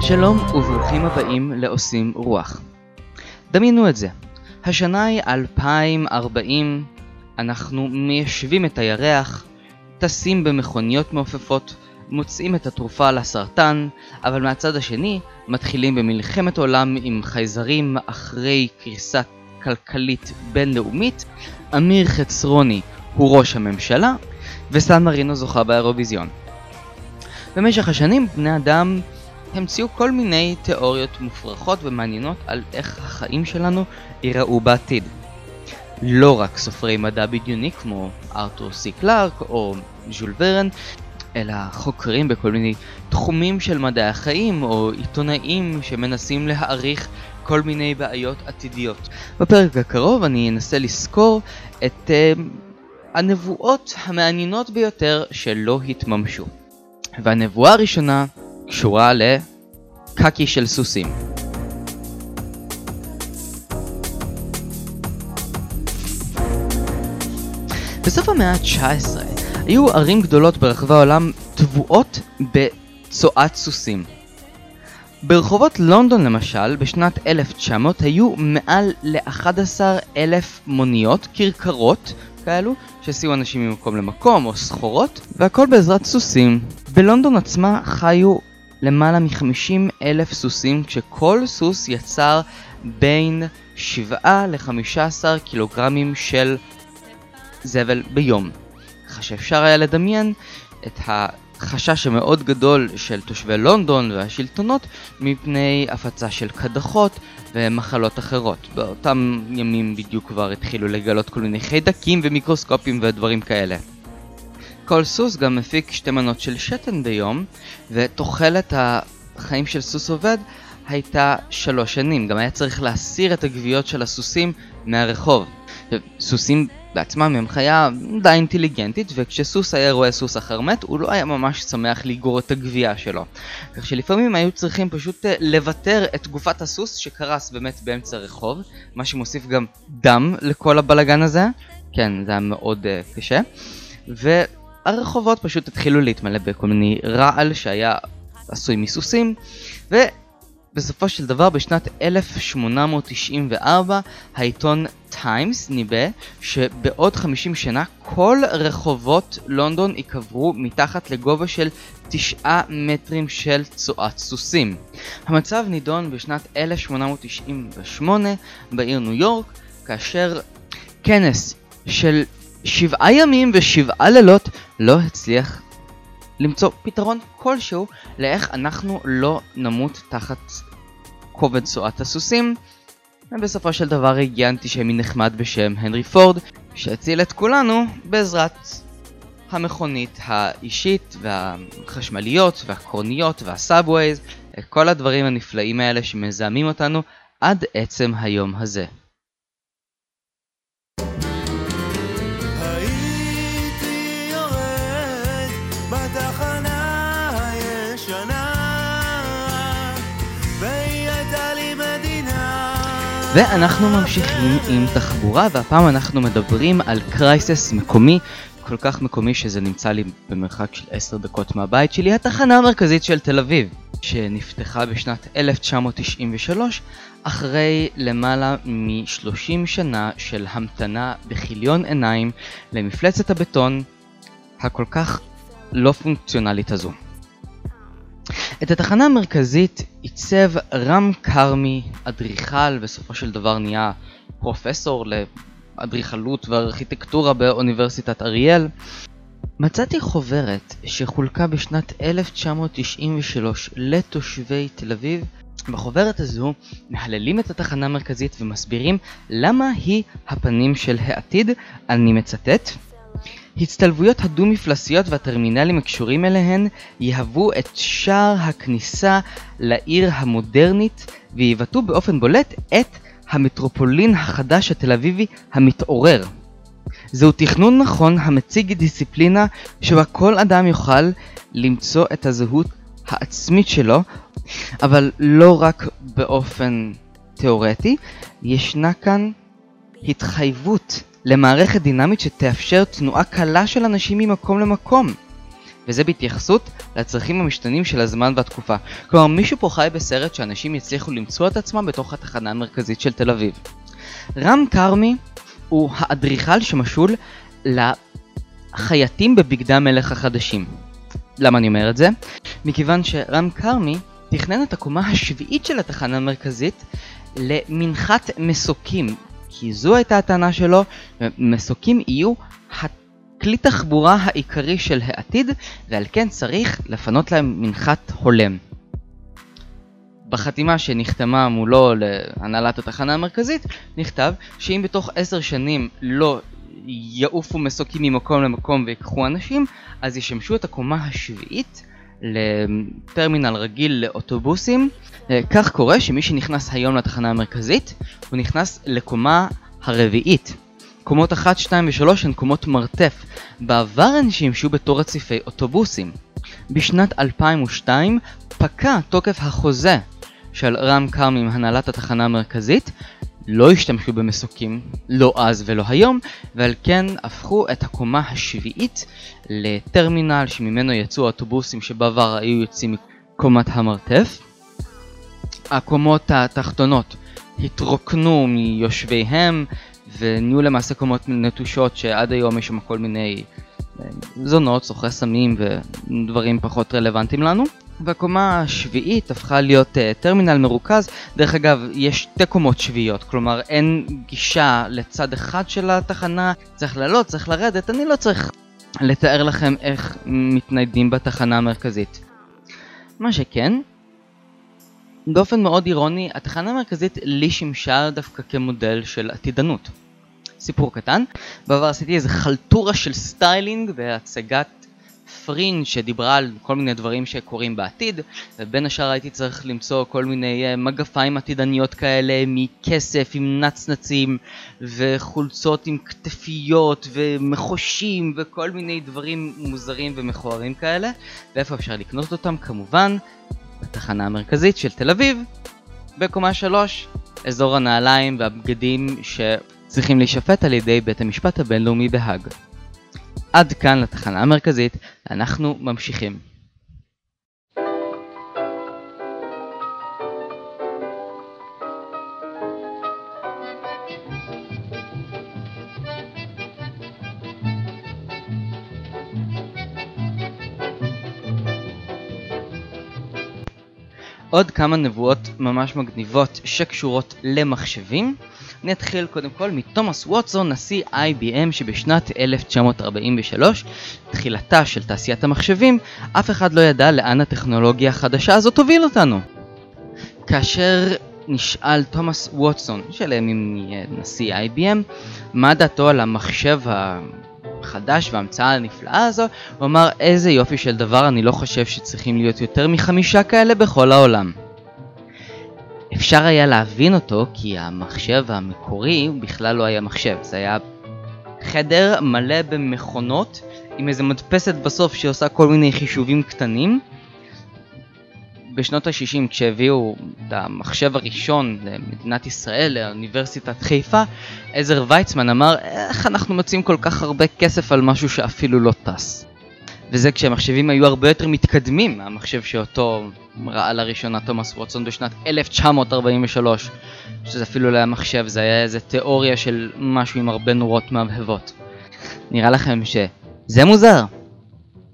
שלום וברוכים הבאים לעושים רוח. דמיינו את זה, השנה היא 2040, אנחנו מיישבים את הירח, טסים במכוניות מעופפות, מוצאים את התרופה לסרטן, אבל מהצד השני מתחילים במלחמת עולם עם חייזרים אחרי קריסה כלכלית בינלאומית, אמיר חצרוני הוא ראש הממשלה, וסן מרינו זוכה באירוויזיון. במשך השנים בני אדם המציאו כל מיני תיאוריות מופרכות ומעניינות על איך החיים שלנו ייראו בעתיד. לא רק סופרי מדע בדיוני כמו ארתור סי קלארק או ז'ול ורן, אלא חוקרים בכל מיני תחומים של מדעי החיים או עיתונאים שמנסים להעריך כל מיני בעיות עתידיות. בפרק הקרוב אני אנסה לסקור את uh, הנבואות המעניינות ביותר שלא התממשו. והנבואה הראשונה קשורה לקקי של סוסים. בסוף המאה ה-19 היו ערים גדולות ברחבי העולם טבועות בצואת סוסים. ברחובות לונדון למשל, בשנת 1900 היו מעל ל-11 אלף מוניות, כרכרות כאלו, שהסיעו אנשים ממקום למקום או סחורות, והכל בעזרת סוסים. בלונדון עצמה חיו למעלה מ-50 אלף סוסים, כשכל סוס יצר בין 7 ל-15 קילוגרמים של זבל ביום. ככה שאפשר היה לדמיין את החשש המאוד גדול של תושבי לונדון והשלטונות מפני הפצה של קדחות ומחלות אחרות. באותם ימים בדיוק כבר התחילו לגלות כל מיני חיידקים ומיקרוסקופים ודברים כאלה. כל סוס גם מפיק שתי מנות של שתן ביום, ותוחלת החיים של סוס עובד הייתה שלוש שנים. גם היה צריך להסיר את הגוויות של הסוסים מהרחוב. סוסים בעצמם הם חיה די אינטליגנטית, וכשסוס היה רואה סוס אחר מת, הוא לא היה ממש שמח לגרור את הגבייה שלו. כך שלפעמים היו צריכים פשוט אה, לוותר את גופת הסוס שקרס באמת באמצע הרחוב, מה שמוסיף גם דם לכל הבלגן הזה. כן, זה היה מאוד uh, קשה. ו... הרחובות פשוט התחילו להתמלא בכל מיני רעל שהיה עשוי מסוסים, ובסופו של דבר בשנת 1894 העיתון טיימס ניבא שבעוד 50 שנה כל רחובות לונדון ייקברו מתחת לגובה של 9 מטרים של צואת סוסים. המצב נידון בשנת 1898 בעיר ניו יורק, כאשר כנס של שבעה ימים ושבעה לילות לא הצליח למצוא פתרון כלשהו לאיך אנחנו לא נמות תחת כובד צואת הסוסים. ובסופו של דבר הגיע אנטישמי נחמד בשם הנרי פורד, שהציל את כולנו בעזרת המכונית האישית והחשמליות והקרוניות וה subways, כל הדברים הנפלאים האלה שמזהמים אותנו עד עצם היום הזה. ואנחנו ממשיכים עם תחבורה, והפעם אנחנו מדברים על crisis מקומי, כל כך מקומי שזה נמצא לי במרחק של 10 דקות מהבית שלי, התחנה המרכזית של תל אביב, שנפתחה בשנת 1993, אחרי למעלה מ-30 שנה של המתנה בכיליון עיניים למפלצת הבטון הכל כך לא פונקציונלית הזו. את התחנה המרכזית עיצב רם כרמי, אדריכל, בסופו של דבר נהיה פרופסור לאדריכלות וארכיטקטורה באוניברסיטת אריאל. מצאתי חוברת שחולקה בשנת 1993 לתושבי תל אביב. בחוברת הזו מהללים את התחנה המרכזית ומסבירים למה היא הפנים של העתיד, אני מצטט הצטלבויות הדו-מפלסיות והטרמינלים הקשורים אליהן יהוו את שער הכניסה לעיר המודרנית ויבטאו באופן בולט את המטרופולין החדש התל אביבי המתעורר. זהו תכנון נכון המציג דיסציפלינה שבה כל אדם יוכל למצוא את הזהות העצמית שלו אבל לא רק באופן תאורטי, ישנה כאן התחייבות למערכת דינמית שתאפשר תנועה קלה של אנשים ממקום למקום. וזה בהתייחסות לצרכים המשתנים של הזמן והתקופה. כלומר, מישהו פה חי בסרט שאנשים יצליחו למצוא את עצמם בתוך התחנה המרכזית של תל אביב. רם כרמי הוא האדריכל שמשול לחייטים בבגדי המלך החדשים. למה אני אומר את זה? מכיוון שרם כרמי תכנן את הקומה השביעית של התחנה המרכזית למנחת מסוקים, כי זו הייתה הטענה שלו, מסוקים יהיו כלי תחבורה העיקרי של העתיד, ועל כן צריך לפנות להם מנחת הולם. בחתימה שנחתמה מולו להנהלת התחנה המרכזית, נכתב שאם בתוך עשר שנים לא יעופו מסוקים ממקום למקום ויקחו אנשים, אז ישמשו את הקומה השביעית לטרמינל רגיל לאוטובוסים. כך קורה שמי שנכנס היום לתחנה המרכזית, הוא נכנס לקומה הרביעית. קומות 1, 2 ו-3 הן קומות מרתף. בעבר הן שימשו בתור רציפי אוטובוסים. בשנת 2002 פקע תוקף החוזה של רם כרמי עם הנהלת התחנה המרכזית, לא השתמשו במסוקים, לא אז ולא היום, ועל כן הפכו את הקומה השביעית לטרמינל שממנו יצאו האוטובוסים שבעבר היו יוצאים מקומת המרתף. הקומות התחתונות התרוקנו מיושביהם ונהיו למעשה קומות נטושות שעד היום יש שם כל מיני אה, זונות, סוחרי סמים ודברים פחות רלוונטיים לנו. והקומה השביעית הפכה להיות uh, טרמינל מרוכז. דרך אגב, יש שתי קומות שביעיות, כלומר אין גישה לצד אחד של התחנה, צריך לעלות, צריך לרדת, אני לא צריך לתאר לכם איך מתניידים בתחנה המרכזית. מה שכן, באופן מאוד אירוני, התחנה המרכזית לי שימשה דווקא כמודל של עתידנות. סיפור קטן, בעבר עשיתי איזה חלטורה של סטיילינג להצגת פרינג' שדיברה על כל מיני דברים שקורים בעתיד ובין השאר הייתי צריך למצוא כל מיני אה, מגפיים עתידניות כאלה מכסף עם נצנצים וחולצות עם כתפיות ומחושים וכל מיני דברים מוזרים ומכוערים כאלה ואיפה אפשר לקנות אותם כמובן בתחנה המרכזית של תל אביב בקומה 3 אזור הנעליים והבגדים שצריכים להישפט על ידי בית המשפט הבינלאומי בהאג. עד כאן לתחנה המרכזית, אנחנו ממשיכים. עוד כמה נבואות ממש מגניבות שקשורות למחשבים. נתחיל קודם כל מתומאס ווטסון, נשיא IBM שבשנת 1943, תחילתה של תעשיית המחשבים, אף אחד לא ידע לאן הטכנולוגיה החדשה הזאת תוביל אותנו. כאשר נשאל תומאס ווטסון, שלימים יהיה נשיא IBM, מה דעתו על המחשב החדש וההמצאה הנפלאה הזו, הוא אמר איזה יופי של דבר, אני לא חושב שצריכים להיות יותר מחמישה כאלה בכל העולם. אפשר היה להבין אותו כי המחשב המקורי בכלל לא היה מחשב, זה היה חדר מלא במכונות עם איזה מדפסת בסוף שעושה כל מיני חישובים קטנים. בשנות ה-60 כשהביאו את המחשב הראשון למדינת ישראל, לאוניברסיטת חיפה, עזר ויצמן אמר איך אנחנו מוצאים כל כך הרבה כסף על משהו שאפילו לא טס. וזה כשהמחשבים היו הרבה יותר מתקדמים מהמחשב שאותו ראה לראשונה תומאס ווטסון בשנת 1943 שזה אפילו לא היה מחשב, זה היה איזה תיאוריה של משהו עם הרבה נורות מהבהבות. נראה לכם שזה מוזר.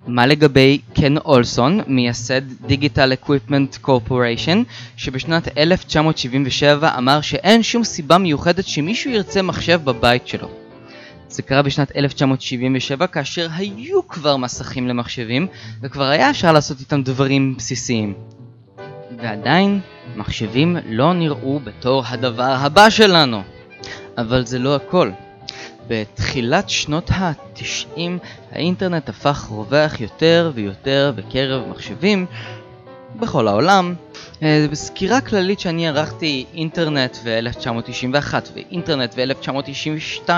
מה לגבי קן אולסון, מייסד Digital Equipment Corporation, שבשנת 1977 אמר שאין שום סיבה מיוחדת שמישהו ירצה מחשב בבית שלו. זה קרה בשנת 1977 כאשר היו כבר מסכים למחשבים וכבר היה אפשר לעשות איתם דברים בסיסיים. ועדיין, מחשבים לא נראו בתור הדבר הבא שלנו. אבל זה לא הכל. בתחילת שנות ה-90 האינטרנט הפך רווח יותר ויותר בקרב מחשבים בכל העולם. אה, בסקירה כללית שאני ערכתי אינטרנט ו-1991 ואינטרנט ו-1992,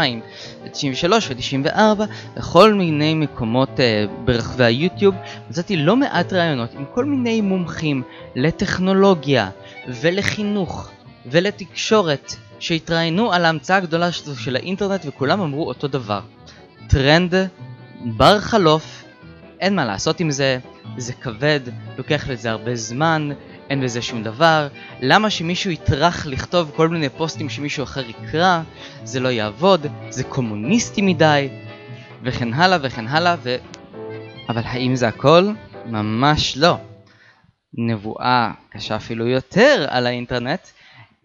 93 ו-94 בכל מיני מקומות uh, ברחבי היוטיוב מצאתי לא מעט רעיונות עם כל מיני מומחים לטכנולוגיה ולחינוך ולתקשורת שהתראיינו על ההמצאה הגדולה של האינטרנט וכולם אמרו אותו דבר. טרנד בר חלוף, אין מה לעשות עם זה, זה כבד, לוקח לזה הרבה זמן, אין בזה שום דבר, למה שמישהו יטרח לכתוב כל מיני פוסטים שמישהו אחר יקרא, זה לא יעבוד, זה קומוניסטי מדי, וכן הלאה וכן הלאה, ו... אבל האם זה הכל? ממש לא. נבואה קשה אפילו יותר על האינטרנט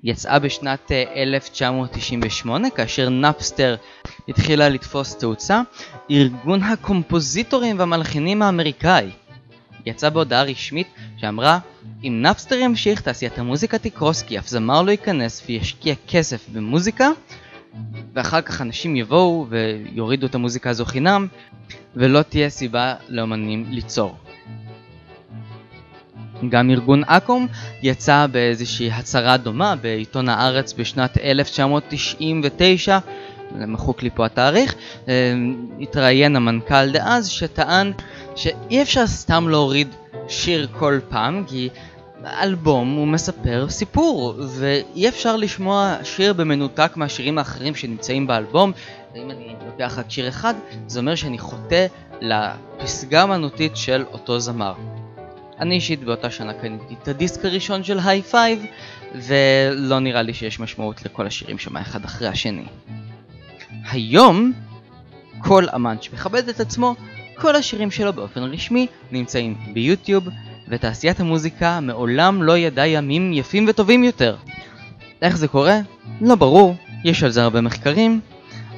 יצאה בשנת 1998 אה, כאשר Napster התחילה לתפוס תאוצה, ארגון הקומפוזיטורים והמלחינים האמריקאי יצא בהודעה רשמית שאמרה אם Napster ימשיך תעשיית המוזיקה תקרוס כי אף זמר לא ייכנס וישקיע כסף במוזיקה ואחר כך אנשים יבואו ויורידו את המוזיקה הזו חינם ולא תהיה סיבה לאמנים ליצור. גם ארגון אקו"ם יצא באיזושהי הצהרה דומה בעיתון הארץ בשנת 1999, מחוק לי פה התאריך, אה, התראיין המנכ"ל דאז שטען שאי אפשר סתם להוריד שיר כל פעם כי אלבום הוא מספר סיפור ואי אפשר לשמוע שיר במנותק מהשירים האחרים שנמצאים באלבום ואם אני לוקח רק שיר אחד זה אומר שאני חוטא לפסגה האמנותית של אותו זמר. אני אישית באותה שנה קניתי את הדיסק הראשון של היי פייב ולא נראה לי שיש משמעות לכל השירים שם אחד אחרי השני. היום כל אמן שמכבד את עצמו, כל השירים שלו באופן רשמי נמצאים ביוטיוב ותעשיית המוזיקה מעולם לא ידעה ימים יפים וטובים יותר. איך זה קורה? לא ברור, יש על זה הרבה מחקרים,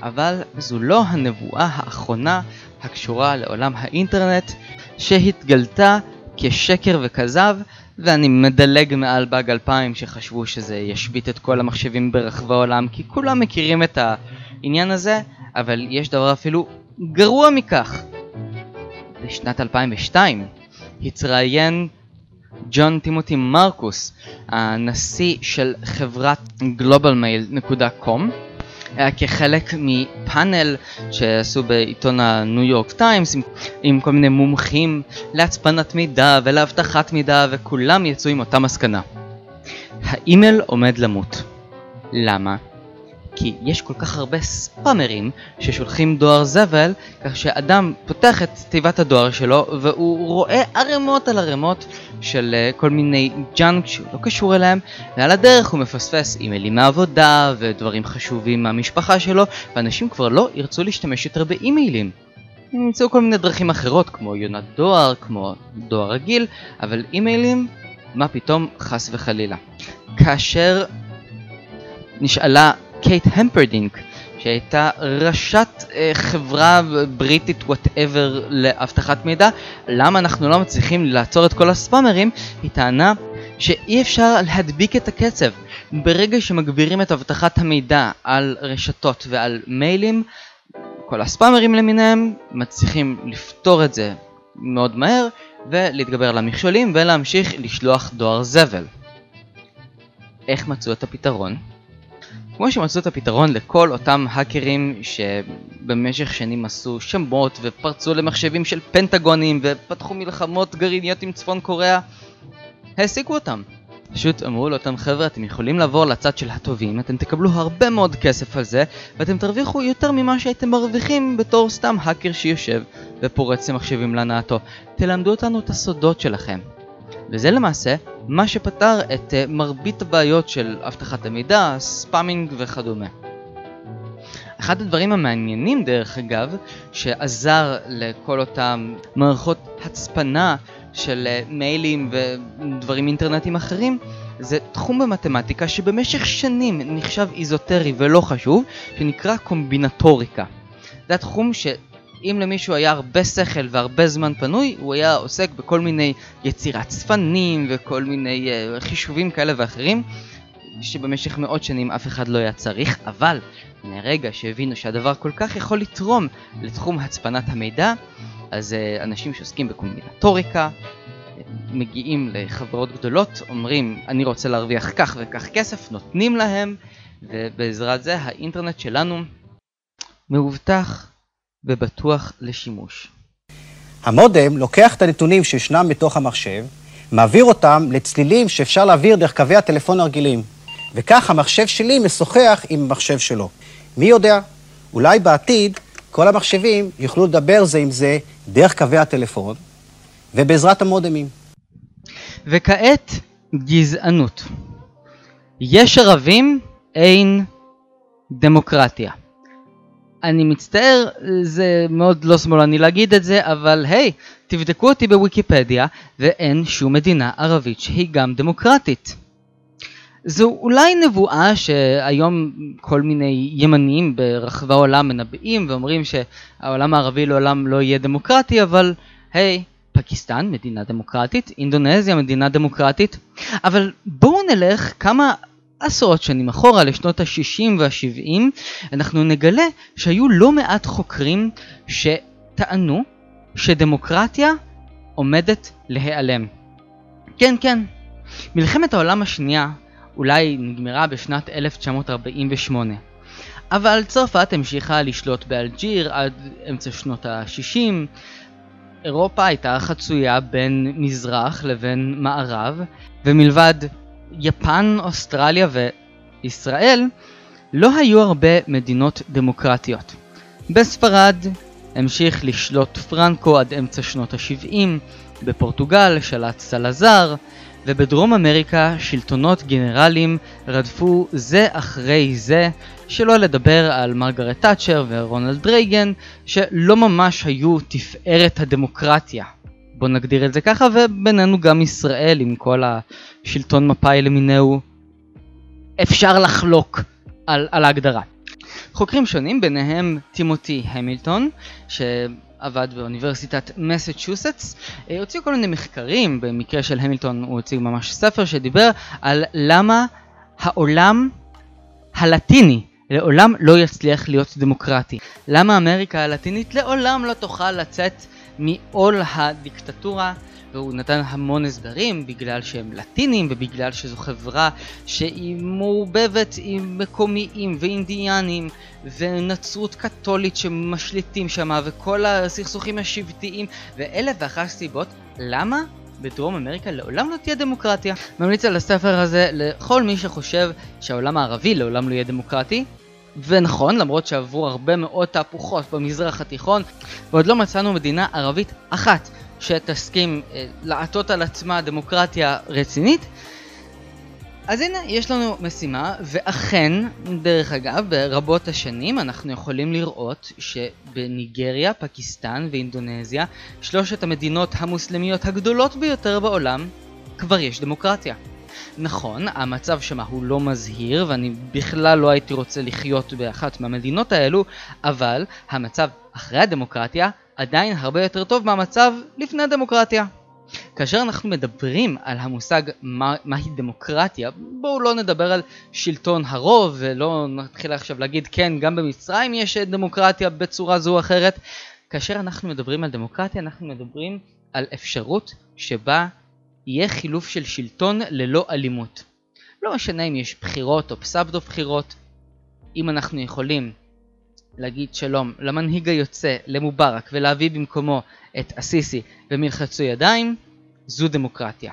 אבל זו לא הנבואה האחרונה הקשורה לעולם האינטרנט שהתגלתה כשקר וכזב, ואני מדלג מעל באג 2000 שחשבו שזה ישבית את כל המחשבים ברחבי העולם, כי כולם מכירים את העניין הזה, אבל יש דבר אפילו גרוע מכך. בשנת 2002 התראיין ג'ון טימותי מרקוס, הנשיא של חברת globalmail.com, היה כחלק מפאנל שעשו בעיתון הניו יורק טיימס עם, עם כל מיני מומחים להצפנת מידע ולאבטחת מידע וכולם יצאו עם אותה מסקנה. האימייל עומד למות. למה? כי יש כל כך הרבה ספאמרים ששולחים דואר זבל, כך שאדם פותח את תיבת הדואר שלו והוא רואה ערימות על ערימות של אה, כל מיני junk שהוא לא קשור אליהם, ועל הדרך הוא מפספס אימיילים מהעבודה ודברים חשובים מהמשפחה שלו, ואנשים כבר לא ירצו להשתמש יותר באימיילים. הם ימצאו כל מיני דרכים אחרות כמו יונת דואר, כמו דואר רגיל, אבל אימיילים, מה פתאום חס וחלילה. כאשר נשאלה קייט המפרדינק שהייתה ראשת אה, חברה בריטית whatever לאבטחת מידע, למה אנחנו לא מצליחים לעצור את כל הספאמרים, היא טענה שאי אפשר להדביק את הקצב. ברגע שמגבירים את אבטחת המידע על רשתות ועל מיילים, כל הספאמרים למיניהם מצליחים לפתור את זה מאוד מהר ולהתגבר על המכשולים ולהמשיך לשלוח דואר זבל. איך מצאו את הפתרון? כמו שמצאו את הפתרון לכל אותם האקרים שבמשך שנים עשו שמות ופרצו למחשבים של פנטגונים ופתחו מלחמות גרעיניות עם צפון קוריאה, העסיקו אותם. פשוט אמרו לאותם חבר'ה אתם יכולים לעבור לצד של הטובים, אתם תקבלו הרבה מאוד כסף על זה ואתם תרוויחו יותר ממה שהייתם מרוויחים בתור סתם האקר שיושב ופורץ למחשבים להנאתו. תלמדו אותנו את הסודות שלכם. וזה למעשה מה שפתר את uh, מרבית הבעיות של אבטחת המידע, ספאמינג וכדומה. אחד הדברים המעניינים דרך אגב, שעזר לכל אותם מערכות הצפנה של uh, מיילים ודברים אינטרנטיים אחרים, זה תחום במתמטיקה שבמשך שנים נחשב איזוטרי ולא חשוב, שנקרא קומבינטוריקה. זה התחום ש... אם למישהו היה הרבה שכל והרבה זמן פנוי, הוא היה עוסק בכל מיני יצירת צפנים וכל מיני uh, חישובים כאלה ואחרים, שבמשך מאות שנים אף אחד לא היה צריך, אבל מהרגע שהבינו שהדבר כל כך יכול לתרום לתחום הצפנת המידע, אז uh, אנשים שעוסקים בקומבינטוריקה מגיעים לחברות גדולות, אומרים אני רוצה להרוויח כך וכך כסף, נותנים להם, ובעזרת זה האינטרנט שלנו מאובטח ובטוח לשימוש. המודם לוקח את הנתונים שישנם בתוך המחשב, מעביר אותם לצלילים שאפשר להעביר דרך קווי הטלפון הרגילים. וכך המחשב שלי משוחח עם המחשב שלו. מי יודע, אולי בעתיד כל המחשבים יוכלו לדבר זה עם זה דרך קווי הטלפון ובעזרת המודמים. וכעת גזענות. יש ערבים, אין דמוקרטיה. אני מצטער, זה מאוד לא שמאלני להגיד את זה, אבל היי, תבדקו אותי בוויקיפדיה, ואין שום מדינה ערבית שהיא גם דמוקרטית. זו אולי נבואה שהיום כל מיני ימנים ברחבי העולם מנבאים ואומרים שהעולם הערבי לעולם לא יהיה דמוקרטי, אבל היי, פקיסטן מדינה דמוקרטית, אינדונזיה מדינה דמוקרטית, אבל בואו נלך כמה עשרות שנים אחורה לשנות ה-60 וה-70, אנחנו נגלה שהיו לא מעט חוקרים שטענו שדמוקרטיה עומדת להיעלם. כן, כן. מלחמת העולם השנייה אולי נגמרה בשנת 1948. אבל צרפת המשיכה לשלוט באלג'יר עד אמצע שנות ה-60. אירופה הייתה חצויה בין מזרח לבין מערב, ומלבד יפן, אוסטרליה וישראל, לא היו הרבה מדינות דמוקרטיות. בספרד המשיך לשלוט פרנקו עד אמצע שנות ה-70, בפורטוגל שלט סלזר, ובדרום אמריקה שלטונות גנרלים רדפו זה אחרי זה, שלא לדבר על מרגרט תאצ'ר ורונלד רייגן, שלא ממש היו תפארת הדמוקרטיה. בוא נגדיר את זה ככה, ובינינו גם ישראל עם כל השלטון מפא"י למיניהו, אפשר לחלוק על, על ההגדרה. חוקרים שונים, ביניהם טימותי המילטון, שעבד באוניברסיטת מסצ'וסטס, אה, הוציאו כל מיני מחקרים, במקרה של המילטון הוא הציג ממש ספר שדיבר על למה העולם הלטיני לעולם לא יצליח להיות דמוקרטי. למה אמריקה הלטינית לעולם לא תוכל לצאת מעול הדיקטטורה והוא נתן המון הסברים בגלל שהם לטינים ובגלל שזו חברה שהיא מעורבבת עם מקומיים ואינדיאנים ונצרות קתולית שמשליטים שם וכל הסכסוכים השבטיים ואלף ואחת סיבות למה בדרום אמריקה לעולם לא תהיה דמוקרטיה. ממליץ על הספר הזה לכל מי שחושב שהעולם הערבי לעולם לא יהיה דמוקרטי. ונכון, למרות שעברו הרבה מאוד תהפוכות במזרח התיכון, ועוד לא מצאנו מדינה ערבית אחת שתסכים אה, לעטות על עצמה דמוקרטיה רצינית. אז הנה, יש לנו משימה, ואכן, דרך אגב, ברבות השנים אנחנו יכולים לראות שבניגריה, פקיסטן ואינדונזיה, שלושת המדינות המוסלמיות הגדולות ביותר בעולם, כבר יש דמוקרטיה. נכון, המצב שמה הוא לא מזהיר, ואני בכלל לא הייתי רוצה לחיות באחת מהמדינות האלו, אבל המצב אחרי הדמוקרטיה עדיין הרבה יותר טוב מהמצב לפני הדמוקרטיה. כאשר אנחנו מדברים על המושג מה, מהי דמוקרטיה, בואו לא נדבר על שלטון הרוב ולא נתחיל עכשיו להגיד כן, גם במצרים יש דמוקרטיה בצורה זו או אחרת. כאשר אנחנו מדברים על דמוקרטיה אנחנו מדברים על אפשרות שבה יהיה חילוף של שלטון ללא אלימות. לא משנה אם יש בחירות או פסבדו בחירות, אם אנחנו יכולים להגיד שלום למנהיג היוצא, למובארק, ולהביא במקומו את אסיסי והם ילחצו ידיים, זו דמוקרטיה.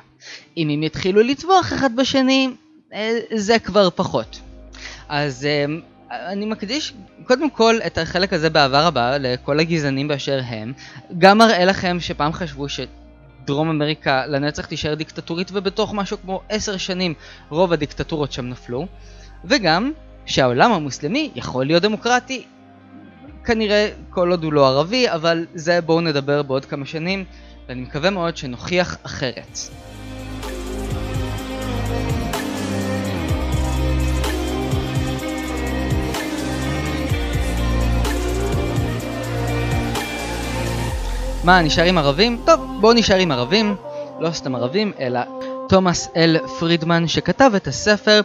אם הם יתחילו לטבוח אחד בשני, אה, זה כבר פחות. אז אה, אני מקדיש קודם כל את החלק הזה באהבה רבה לכל הגזענים באשר הם. גם מראה לכם שפעם חשבו שדרום אמריקה לנצח תישאר דיקטטורית ובתוך משהו כמו עשר שנים רוב הדיקטטורות שם נפלו. וגם שהעולם המוסלמי יכול להיות דמוקרטי כנראה כל עוד הוא לא ערבי, אבל זה בואו נדבר בעוד כמה שנים, ואני מקווה מאוד שנוכיח אחרת. מה, נשאר עם ערבים? טוב, בואו נשאר עם ערבים, לא סתם ערבים, אלא תומאס אל פרידמן שכתב את הספר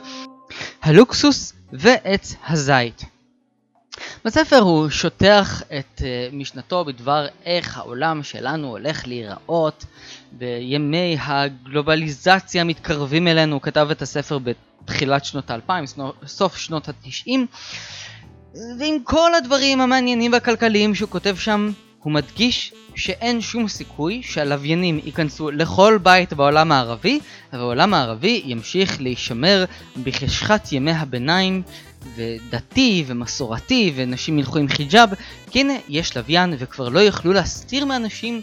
הלוקסוס ועץ הזית. בספר הוא שוטח את uh, משנתו בדבר איך העולם שלנו הולך להיראות בימי הגלובליזציה המתקרבים אלינו, הוא כתב את הספר בתחילת שנות האלפיים, סוף שנות התשעים, ועם כל הדברים המעניינים והכלכליים שהוא כותב שם, הוא מדגיש שאין שום סיכוי שהלוויינים ייכנסו לכל בית בעולם הערבי, והעולם הערבי ימשיך להישמר בחשכת ימי הביניים ודתי ומסורתי ונשים ילכו עם חיג'אב, כי הנה יש לוויין וכבר לא יוכלו להסתיר מאנשים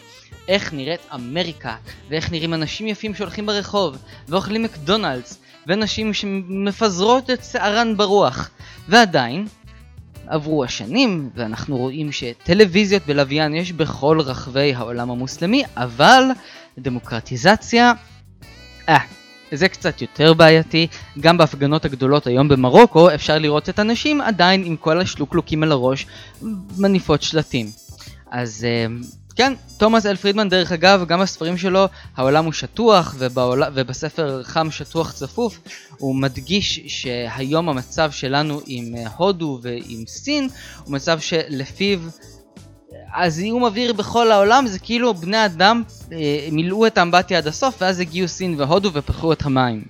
איך נראית אמריקה ואיך נראים אנשים יפים שהולכים ברחוב ואוכלים מקדונלדס ונשים שמפזרות את שערן ברוח. ועדיין עברו השנים ואנחנו רואים שטלוויזיות בלוויין יש בכל רחבי העולם המוסלמי אבל דמוקרטיזציה אה זה קצת יותר בעייתי, גם בהפגנות הגדולות היום במרוקו אפשר לראות את הנשים עדיין עם כל השלוקלוקים על הראש מניפות שלטים. אז אה, כן, תומאס אל פרידמן דרך אגב, גם בספרים שלו העולם הוא שטוח ובעול... ובספר חם שטוח צפוף הוא מדגיש שהיום המצב שלנו עם אה, הודו ועם סין הוא מצב שלפיו הזיהום אוויר בכל העולם זה כאילו בני אדם אה, מילאו את האמבטיה עד הסוף ואז הגיעו סין והודו ופתחו את המים.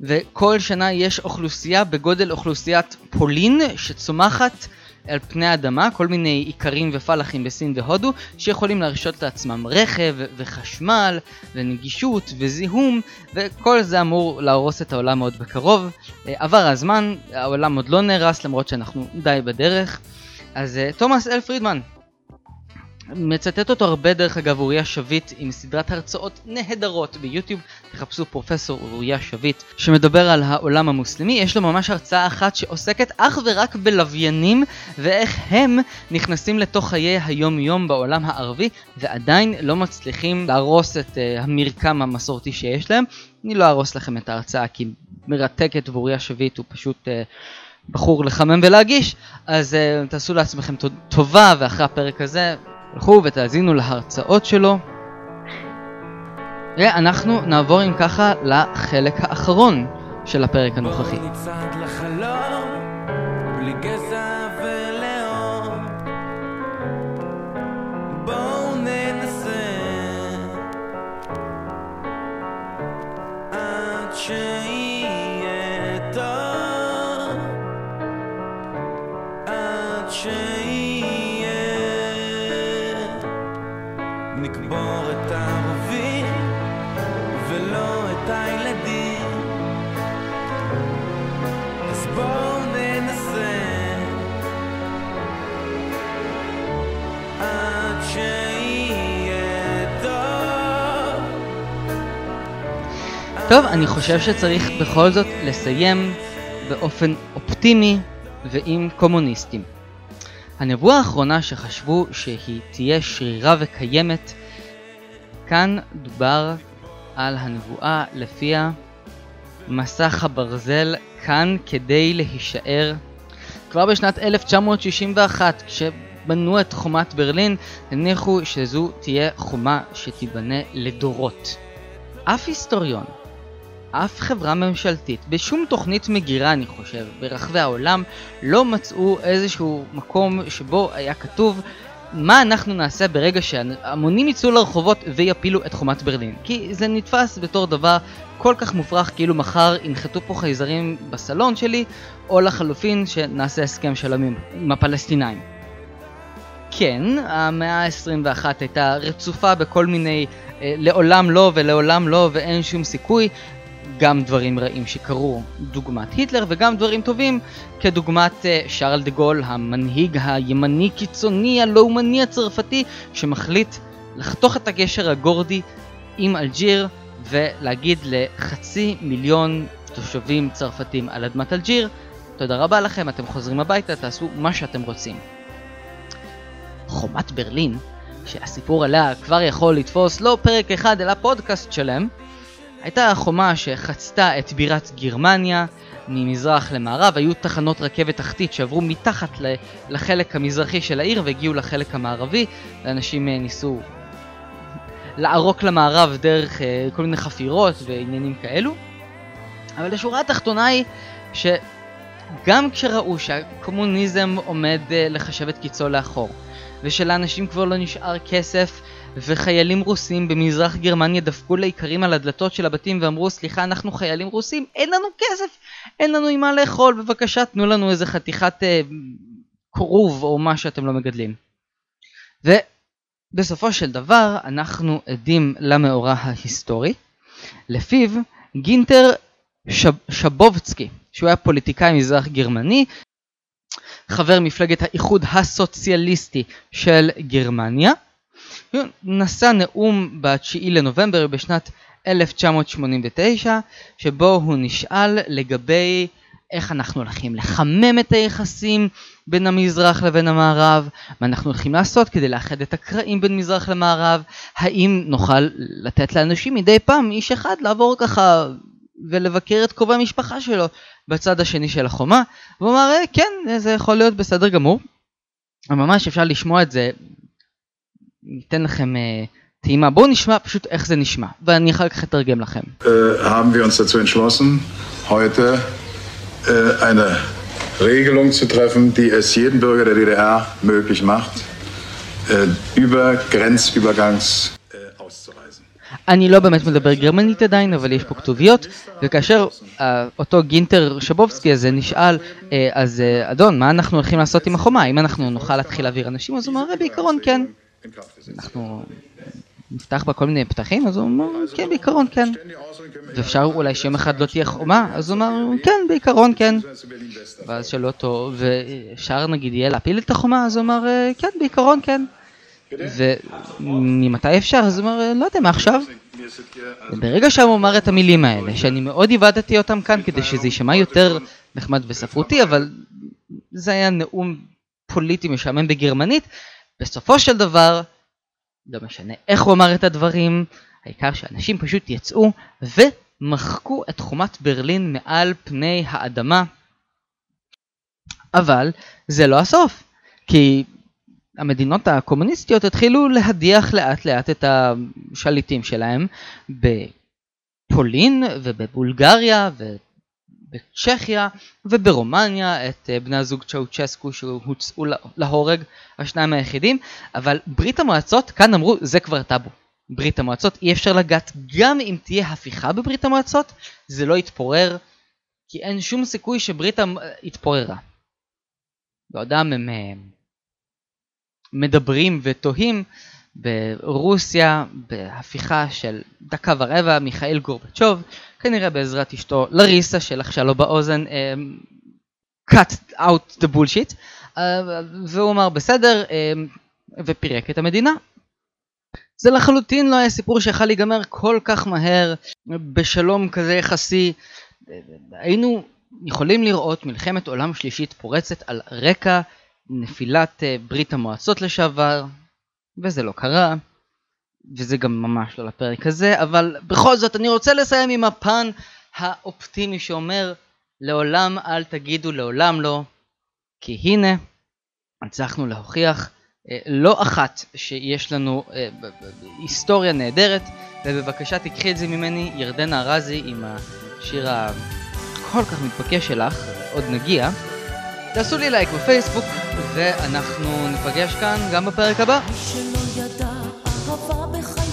וכל שנה יש אוכלוסייה בגודל אוכלוסיית פולין שצומחת על פני האדמה, כל מיני איכרים ופלאחים בסין והודו שיכולים להרשות לעצמם רכב וחשמל ונגישות וזיהום וכל זה אמור להרוס את העולם מאוד בקרוב. אה, עבר הזמן, העולם עוד לא נהרס למרות שאנחנו די בדרך. אז אה, תומאס אל פרידמן, מצטט אותו הרבה דרך אגב אוריה שביט עם סדרת הרצאות נהדרות ביוטיוב, תחפשו פרופסור אוריה שביט שמדבר על העולם המוסלמי, יש לו ממש הרצאה אחת שעוסקת אך ורק בלוויינים ואיך הם נכנסים לתוך חיי היום יום בעולם הערבי ועדיין לא מצליחים להרוס את uh, המרקם המסורתי שיש להם. אני לא ארוס לכם את ההרצאה כי מרתקת ואוריה שביט הוא פשוט... Uh, בחור לחמם ולהגיש, אז uh, תעשו לעצמכם טובה ואחרי הפרק הזה הלכו ותאזינו להרצאות שלו. ואנחנו נעבור אם ככה לחלק האחרון של הפרק הנוכחי. טוב, אני חושב שצריך בכל זאת לסיים באופן אופטימי ועם קומוניסטים. הנבואה האחרונה שחשבו שהיא תהיה שרירה וקיימת, כאן דובר על הנבואה לפיה מסך הברזל כאן כדי להישאר. כבר בשנת 1961, כשבנו את חומת ברלין, הניחו שזו תהיה חומה שתיבנה לדורות. אף היסטוריון אף חברה ממשלתית, בשום תוכנית מגירה אני חושב, ברחבי העולם, לא מצאו איזשהו מקום שבו היה כתוב מה אנחנו נעשה ברגע שהמונים יצאו לרחובות ויפילו את חומת ברלין. כי זה נתפס בתור דבר כל כך מופרך כאילו מחר ינחתו פה חייזרים בסלון שלי, או לחלופין שנעשה הסכם שלום עם הפלסטינאים. כן, המאה ה-21 הייתה רצופה בכל מיני אה, לעולם לא ולעולם לא ואין שום סיכוי, גם דברים רעים שקרו, דוגמת היטלר, וגם דברים טובים, כדוגמת uh, שרל דה גול, המנהיג הימני קיצוני הלאומני הצרפתי, שמחליט לחתוך את הגשר הגורדי עם אלג'יר ולהגיד לחצי מיליון תושבים צרפתים על אדמת אלג'יר, תודה רבה לכם, אתם חוזרים הביתה, תעשו מה שאתם רוצים. חומת ברלין, שהסיפור עליה כבר יכול לתפוס לא פרק אחד אלא פודקאסט שלם, הייתה החומה שחצתה את בירת גרמניה ממזרח למערב, היו תחנות רכבת תחתית שעברו מתחת לחלק המזרחי של העיר והגיעו לחלק המערבי, ואנשים אה, ניסו לערוק למערב דרך אה, כל מיני חפירות ועניינים כאלו. אבל השורה התחתונה היא גם כשראו שהקומוניזם עומד אה, לחשב את קיצו לאחור, ושלאנשים כבר לא נשאר כסף, וחיילים רוסים במזרח גרמניה דפקו לאיכרים על הדלתות של הבתים ואמרו סליחה אנחנו חיילים רוסים, אין לנו כסף, אין לנו עם מה לאכול, בבקשה תנו לנו איזה חתיכת אה, כרוב או מה שאתם לא מגדלים. ובסופו של דבר אנחנו עדים למאורע ההיסטורי, לפיו גינטר שב, שבובצקי, שהוא היה פוליטיקאי מזרח גרמני, חבר מפלגת האיחוד הסוציאליסטי של גרמניה, נשא נאום ב-9 לנובמבר בשנת 1989, שבו הוא נשאל לגבי איך אנחנו הולכים לחמם את היחסים בין המזרח לבין המערב, מה אנחנו הולכים לעשות כדי לאחד את הקרעים בין מזרח למערב, האם נוכל לתת לאנשים מדי פעם איש אחד לעבור ככה ולבקר את קרובי המשפחה שלו בצד השני של החומה, והוא אמר אה, כן זה יכול להיות בסדר גמור, ממש אפשר לשמוע את זה, ניתן לכם uh, טעימה, בואו נשמע פשוט איך זה נשמע, ואני אחר כך אתרגם לכם. haben wir uns dazu entschlossen, heute äh, eine Regelung zu treffen, die es jedem Bürger der DDR möglich macht, äh, über Grenzübergangs äh, auszureisen. אני לא באמת מדבר גרמנית עדיין, אבל יש פה כתוביות, וכאשר uh, אותו גינטר שבובסקי הזה נשאל, uh, אז uh, אדון, מה אנחנו הולכים לעשות עם החומה? האם אנחנו נוכל להתחיל להעביר אנשים? אז הוא אומר, בעיקרון כן. אנחנו נפתח בה כל מיני פתחים? אז הוא אומר, כן, בעיקרון כן. ואפשר אולי שיום אחד לא תהיה חומה? אז הוא אמר, כן, בעיקרון כן. ואז שאלו אותו, ואפשר נגיד יהיה להפיל את החומה? אז הוא אמר, כן, בעיקרון כן. וממתי אפשר? אז הוא אמר, לא יודע, מה עכשיו? וברגע שהוא אמר את המילים האלה, שאני מאוד עיוותתי אותם כאן כדי שזה יישמע יותר נחמד וספרותי, אבל זה היה נאום פוליטי משעמם בגרמנית, בסופו של דבר, לא משנה איך הוא אמר את הדברים, העיקר שאנשים פשוט יצאו ומחקו את חומת ברלין מעל פני האדמה. אבל זה לא הסוף, כי המדינות הקומוניסטיות התחילו להדיח לאט לאט את השליטים שלהם בפולין ובבולגריה בצ'כיה וברומניה את אה, בני הזוג צ'אוצ'סקו שהוצאו להורג, השניים היחידים, אבל ברית המועצות, כאן אמרו זה כבר טאבו. ברית המועצות אי אפשר לגעת גם אם תהיה הפיכה בברית המועצות, זה לא יתפורר, כי אין שום סיכוי שברית המ... התפוררה. בעודם הם אה, מדברים ותוהים ברוסיה בהפיכה של דקה ורבע מיכאל גורבצ'וב כנראה בעזרת אשתו לריסה שלחשה לו באוזן um, cut out the bullshit uh, והוא אמר בסדר um, ופירק את המדינה. זה לחלוטין לא היה סיפור שיכל להיגמר כל כך מהר בשלום כזה יחסי. היינו יכולים לראות מלחמת עולם שלישית פורצת על רקע נפילת ברית המועצות לשעבר וזה לא קרה. וזה גם ממש לא לפרק הזה, אבל בכל זאת אני רוצה לסיים עם הפן האופטימי שאומר לעולם אל תגידו לעולם לא, כי הנה הצלחנו להוכיח אה, לא אחת שיש לנו אה, היסטוריה נהדרת, ובבקשה תיקחי את זה ממני ירדנה ארזי עם השיר הכל כך מתבקש שלך, עוד נגיע. תעשו לי לייק בפייסבוק, ואנחנו ניפגש כאן גם בפרק הבא. שלא שמע הבטחה באוזניו,